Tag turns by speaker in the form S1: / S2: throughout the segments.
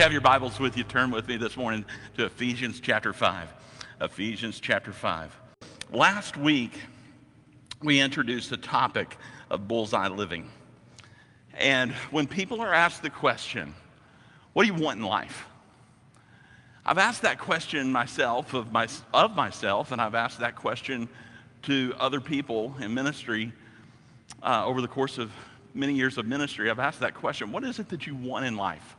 S1: you have your Bibles with you, turn with me this morning to Ephesians chapter 5. Ephesians chapter 5. Last week, we introduced the topic of bullseye living. And when people are asked the question, what do you want in life? I've asked that question myself of, my, of myself, and I've asked that question to other people in ministry uh, over the course of many years of ministry. I've asked that question What is it that you want in life?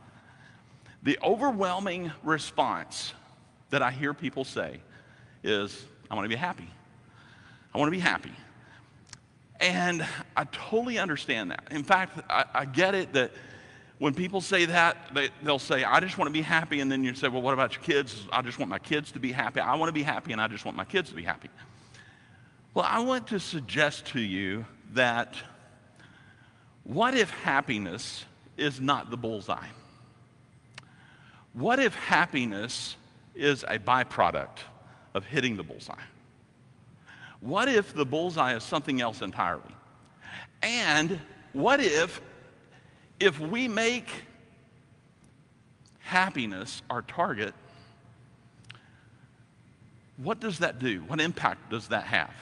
S1: The overwhelming response that I hear people say is, I want to be happy. I want to be happy. And I totally understand that. In fact, I, I get it that when people say that, they, will say, I just want to be happy. And then you say, Well, what about your kids? I just want my kids to be happy. I want to be happy, and I just want my kids to be happy. Well, I want to suggest to you that what if happiness is not the bullseye? What if happiness is a byproduct of hitting the bullseye? What if the bullseye is something else entirely? And what if if we make happiness our target, what does that do? What impact does that have?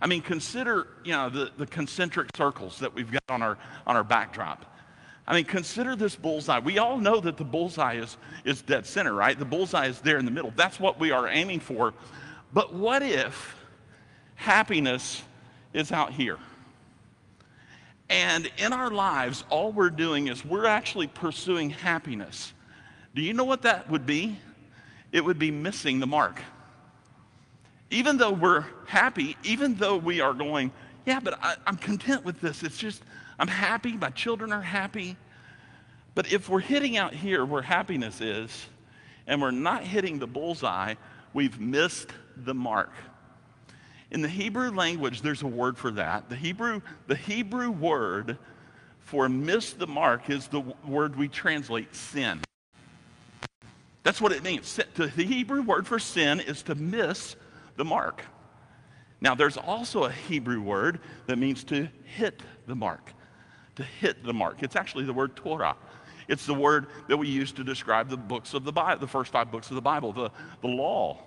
S1: I mean, consider, you know, the, the concentric circles that we've got on our, on our backdrop. I mean, consider this bullseye. We all know that the bullseye is, is dead center, right? The bullseye is there in the middle. That's what we are aiming for. But what if happiness is out here? And in our lives, all we're doing is we're actually pursuing happiness. Do you know what that would be? It would be missing the mark. Even though we're happy, even though we are going, yeah, but I, am content with this. It's just, I'm happy. My children are happy. But if we're hitting out here where happiness is, and we're not hitting the bullseye, we've missed the mark. In the Hebrew language, there's a word for that. The Hebrew, the Hebrew word for miss the mark is the word we translate sin. That's what it means. The Hebrew word for sin is to miss the mark. Now, there's also a Hebrew word that means to hit the mark. To hit the mark. It's actually the word Torah. It's the word that we use to describe the books of the Bible, the first five books of the Bible, the, the law.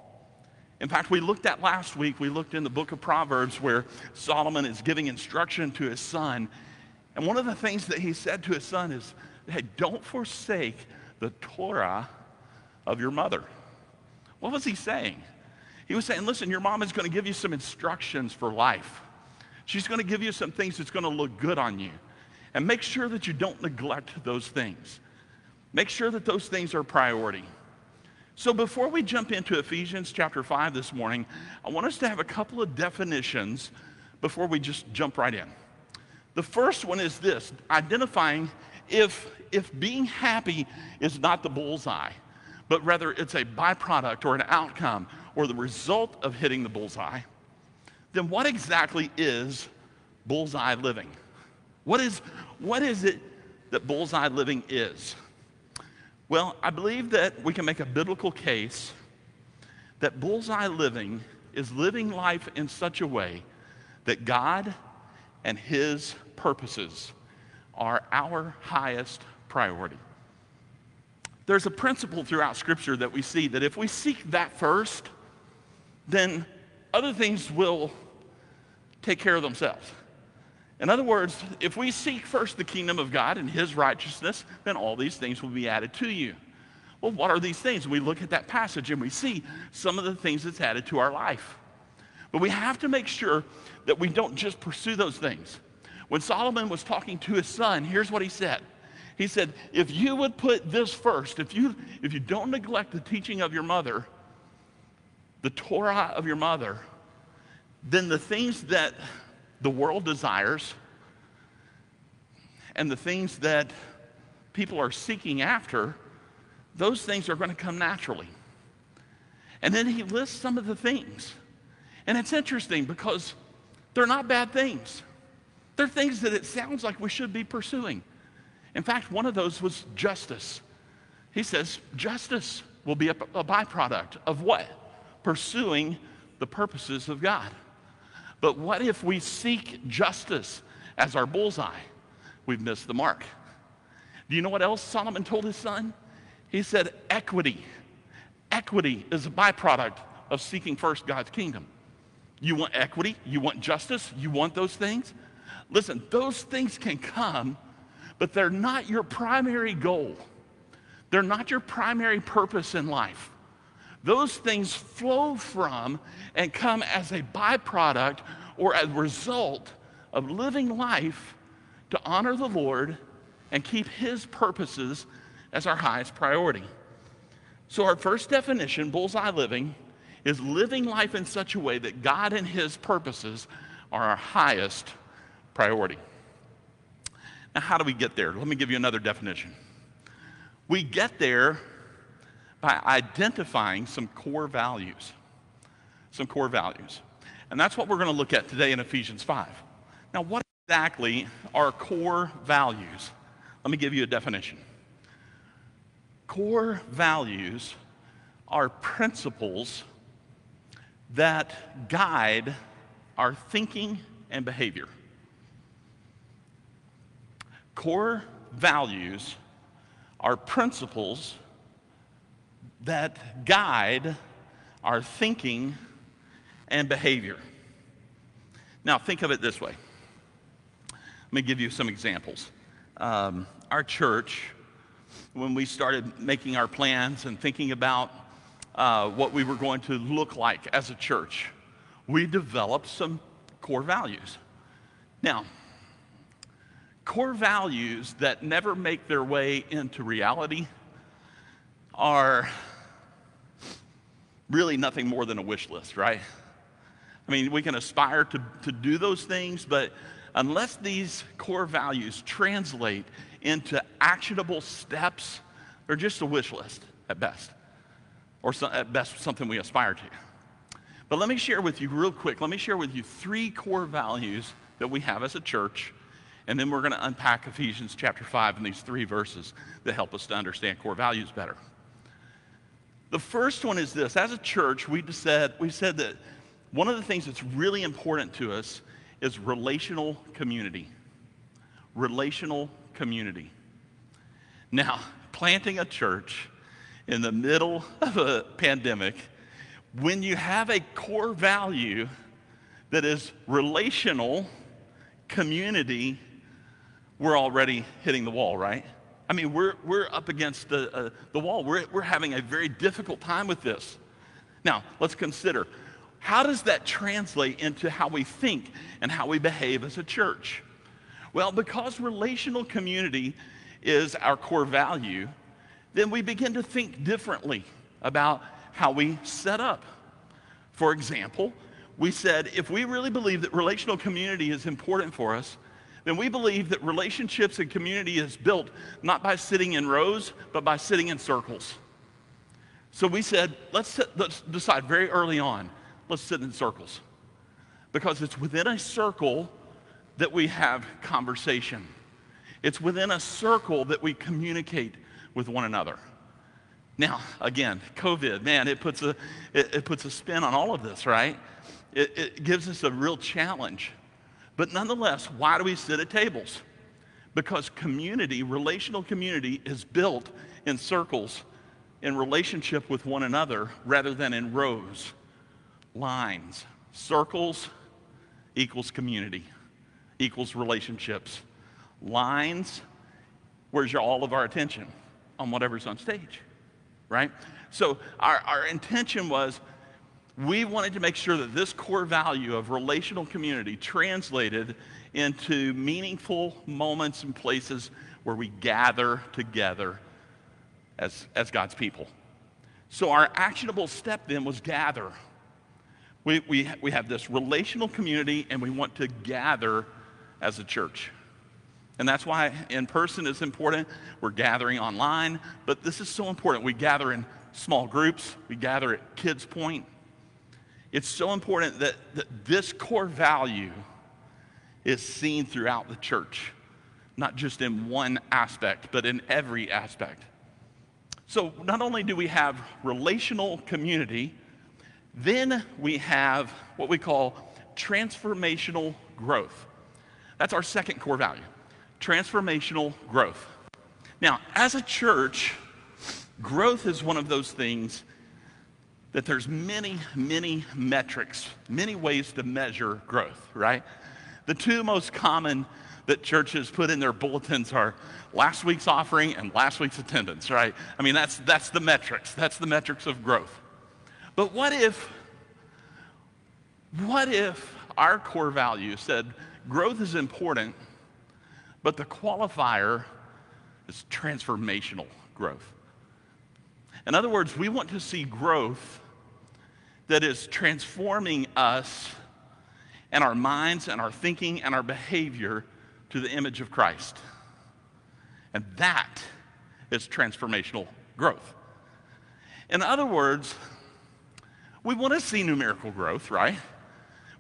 S1: In fact, we looked at last week, we looked in the book of Proverbs where Solomon is giving instruction to his son. And one of the things that he said to his son is, hey, don't forsake the Torah of your mother. What was he saying? He was saying, listen, your mom is going to give you some instructions for life. She's going to give you some things that's going to look good on you. And make sure that you don't neglect those things. Make sure that those things are priority. So before we jump into Ephesians chapter 5 this morning, I want us to have a couple of definitions before we just jump right in. The first one is this identifying if, if being happy is not the bullseye, but rather it's a byproduct or an outcome or the result of hitting the bullseye, then what exactly is bullseye living? What is, what is it that bullseye living is? Well, I believe that we can make a biblical case that bullseye living is living life in such a way that God and His purposes are our highest priority. There's a principle throughout Scripture that we see that if we seek that first, then other things will take care of themselves. In other words, if we seek first the kingdom of God and his righteousness, then all these things will be added to you. Well, what are these things? We look at that passage and we see some of the things that's added to our life. But we have to make sure that we don't just pursue those things. When Solomon was talking to his son, here's what he said. He said, if you would put this first, if you, if you don't neglect the teaching of your mother, the Torah of your mother, then the things that the world desires and the things that people are seeking after, those things are going to come naturally. And then he lists some of the things. And it's interesting because they're not bad things. They're things that it sounds like we should be pursuing. In fact, one of those was justice. He says justice will be a, a byproduct of what? Pursuing the purposes of God. But what if we seek justice as our bullseye? We've missed the mark. Do you know what else Solomon told his son? He said equity. Equity is a byproduct of seeking first God's kingdom. You want equity? You want justice? You want those things? Listen, those things can come, but they're not your primary goal. They're not your primary purpose in life. Those things flow from and come as a byproduct or a result of living life to honor the Lord and keep His purposes as our highest priority. So, our first definition, bullseye living, is living life in such a way that God and His purposes are our highest priority. Now, how do we get there? Let me give you another definition. We get there by identifying some core values. Some core values. And that's what we're going to look at today in Ephesians 5. Now, what exactly are core values? Let me give you a definition. Core values are principles that guide our thinking and behavior. Core values are principles that guide our thinking and behavior. Now, think of it this way. Let me give you some examples. Um, our church, when we started making our plans and thinking about uh, what we were going to look like as a church, we developed some core values. Now, core values that never make their way into reality are really nothing more than a wish list, right? I mean, we can aspire to, to do those things, but unless these core values translate into actionable steps, they're just a wish list at best or so, at best something we aspire to. But let me share with you real quick, let me share with you three core values that we have as a church, and then we're going to unpack Ephesians chapter 5 and these three verses that help us to understand core values better. The first one is this as a church, we said, we said that one of the things that's really important to us is relational community. Relational community. Now, planting a church in the middle of a pandemic, when you have a core value that is relational community, we're already hitting the wall, right? I mean, we're, we're up against the, uh, the wall. We're, we're having a very difficult time with this. Now, let's consider how does that translate into how we think and how we behave as a church? Well, because relational community is our core value, then we begin to think differently about how we set up. For example, we said if we really believe that relational community is important for us, then we believe that relationships and community is built not by sitting in rows, but by sitting in circles. So we said, let's, sit, let's decide very early on, let's sit in circles. Because it's within a circle that we have conversation. It's within a circle that we communicate with one another. Now, again, COVID, man, it puts a, it, it puts a spin on all of this, right? It, it gives us a real challenge. But nonetheless, why do we sit at tables? Because community, relational community, is built in circles in relationship with one another rather than in rows, lines. Circles equals community, equals relationships. Lines, where's your, all of our attention? on whatever's on stage, right? So our, our intention was we wanted to make sure that this core value of relational community translated into meaningful moments and places where we gather together as, as God's people. So our actionable step then was gather. We, we, we have this relational community and we want to gather as a church. And that's why in person is important. We're gathering online, but this is so important. We gather in small groups, we gather at Kids Point. It's so important that, that this core value is seen throughout the church, not just in one aspect, but in every aspect. So, not only do we have relational community, then we have what we call transformational growth. That's our second core value transformational growth. Now, as a church, growth is one of those things that there's many, many metrics, many ways to measure growth, right? The two most common that churches put in their bulletins are last week's offering and last week's attendance, right? I mean, that's, that's the metrics. That's the metrics of growth. But what if, what if our core value said growth is important, but the qualifier is transformational growth? In other words, we want to see growth that is transforming us and our minds and our thinking and our behavior to the image of Christ. And that is transformational growth. In other words, we want to see numerical growth, right?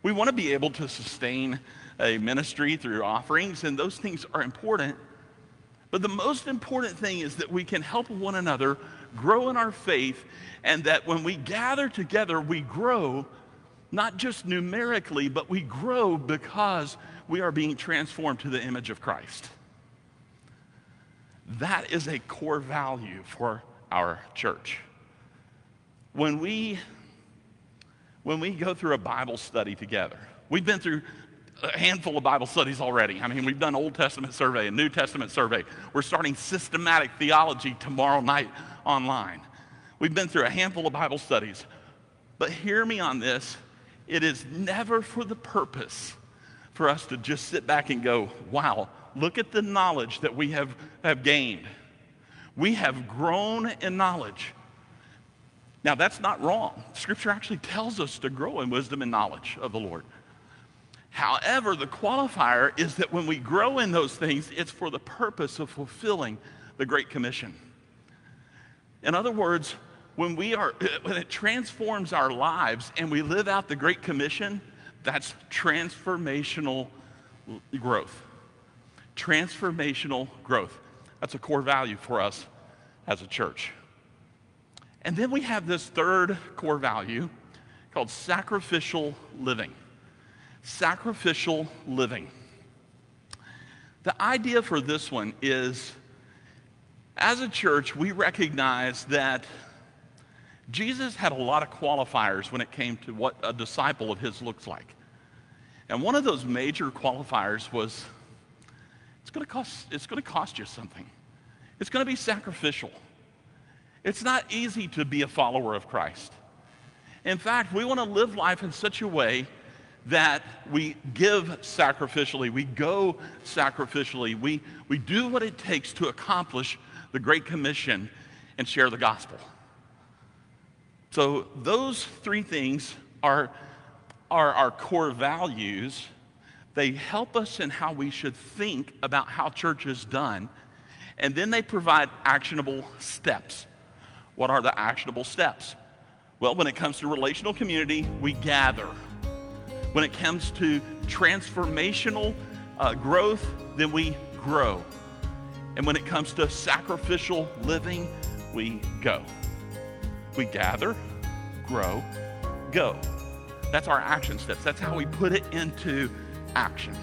S1: We want to be able to sustain a ministry through offerings, and those things are important. But the most important thing is that we can help one another grow in our faith, and that when we gather together, we grow not just numerically, but we grow because we are being transformed to the image of Christ. That is a core value for our church. When we when we go through a Bible study together, we've been through a handful of Bible studies already. I mean, we've done Old Testament survey and New Testament survey. We're starting systematic theology tomorrow night online. We've been through a handful of Bible studies. But hear me on this it is never for the purpose for us to just sit back and go, wow, look at the knowledge that we have, have gained. We have grown in knowledge. Now, that's not wrong. Scripture actually tells us to grow in wisdom and knowledge of the Lord. However, the qualifier is that when we grow in those things, it's for the purpose of fulfilling the Great Commission. In other words, when we are when it transforms our lives and we live out the great commission that's transformational growth. Transformational growth. That's a core value for us as a church. And then we have this third core value called sacrificial living. Sacrificial living. The idea for this one is as a church we recognize that Jesus had a lot of qualifiers when it came to what a disciple of his looks like. And one of those major qualifiers was it's going to cost, it's going to cost you something. It's going to be sacrificial. It's not easy to be a follower of Christ. In fact, we want to live life in such a way that we give sacrificially, we go sacrificially, we, we do what it takes to accomplish the Great Commission and share the gospel. So those three things are, are our core values. They help us in how we should think about how church is done. And then they provide actionable steps. What are the actionable steps? Well, when it comes to relational community, we gather. When it comes to transformational uh, growth, then we grow. And when it comes to sacrificial living, we go. We gather, grow, go. That's our action steps. That's how we put it into action.